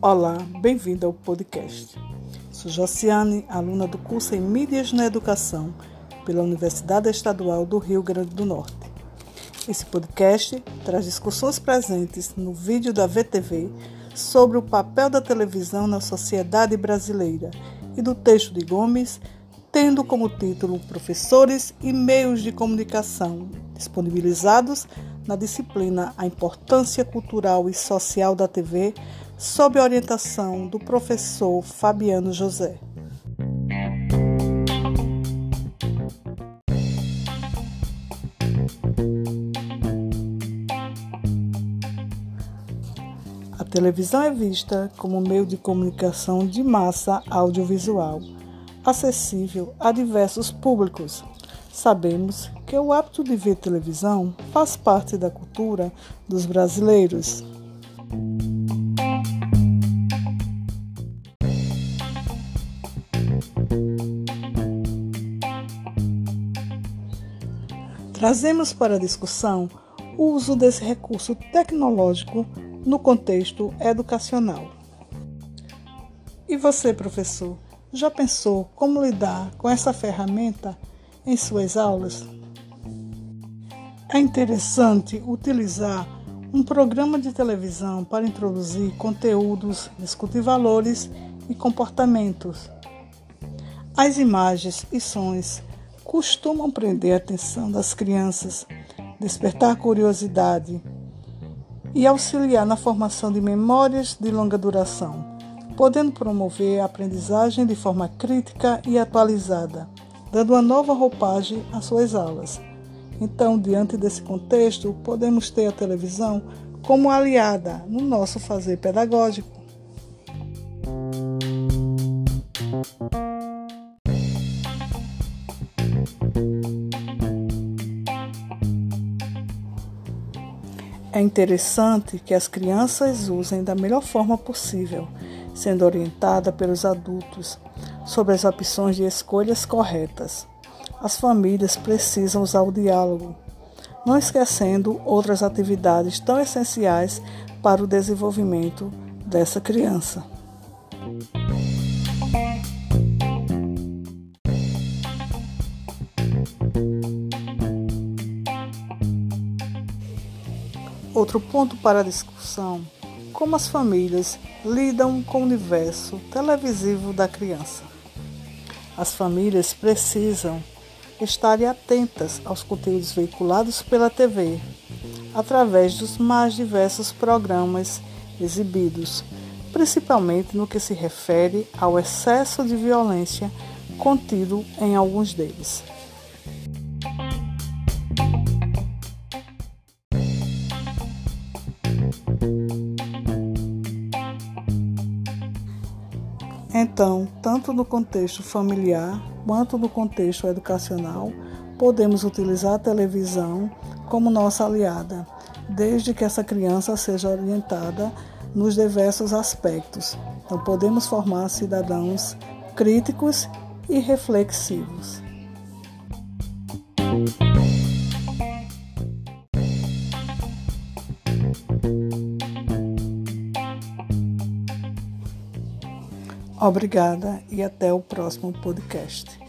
Olá, bem-vindo ao podcast. Sou Josiane, aluna do curso em Mídias na Educação pela Universidade Estadual do Rio Grande do Norte. Esse podcast traz discussões presentes no vídeo da VTV sobre o papel da televisão na sociedade brasileira e do texto de Gomes, tendo como título Professores e Meios de Comunicação, disponibilizados na disciplina A Importância Cultural e Social da TV sob a orientação do professor Fabiano José. A televisão é vista como meio de comunicação de massa audiovisual, acessível a diversos públicos. Sabemos que o hábito de ver televisão faz parte da cultura dos brasileiros. Trazemos para a discussão o uso desse recurso tecnológico no contexto educacional. E você, professor, já pensou como lidar com essa ferramenta em suas aulas? É interessante utilizar um programa de televisão para introduzir conteúdos, discutir valores e comportamentos. As imagens e sons costumam prender a atenção das crianças, despertar curiosidade e auxiliar na formação de memórias de longa duração, podendo promover a aprendizagem de forma crítica e atualizada, dando uma nova roupagem às suas aulas. Então, diante desse contexto, podemos ter a televisão como aliada no nosso fazer pedagógico. É interessante que as crianças usem da melhor forma possível, sendo orientada pelos adultos sobre as opções de escolhas corretas. As famílias precisam usar o diálogo, não esquecendo outras atividades tão essenciais para o desenvolvimento dessa criança. Outro ponto para discussão: como as famílias lidam com o universo televisivo da criança. As famílias precisam estar atentas aos conteúdos veiculados pela TV, através dos mais diversos programas exibidos, principalmente no que se refere ao excesso de violência contido em alguns deles. Então, tanto no contexto familiar quanto no contexto educacional, podemos utilizar a televisão como nossa aliada, desde que essa criança seja orientada nos diversos aspectos. Então, podemos formar cidadãos críticos e reflexivos. Obrigada e até o próximo podcast.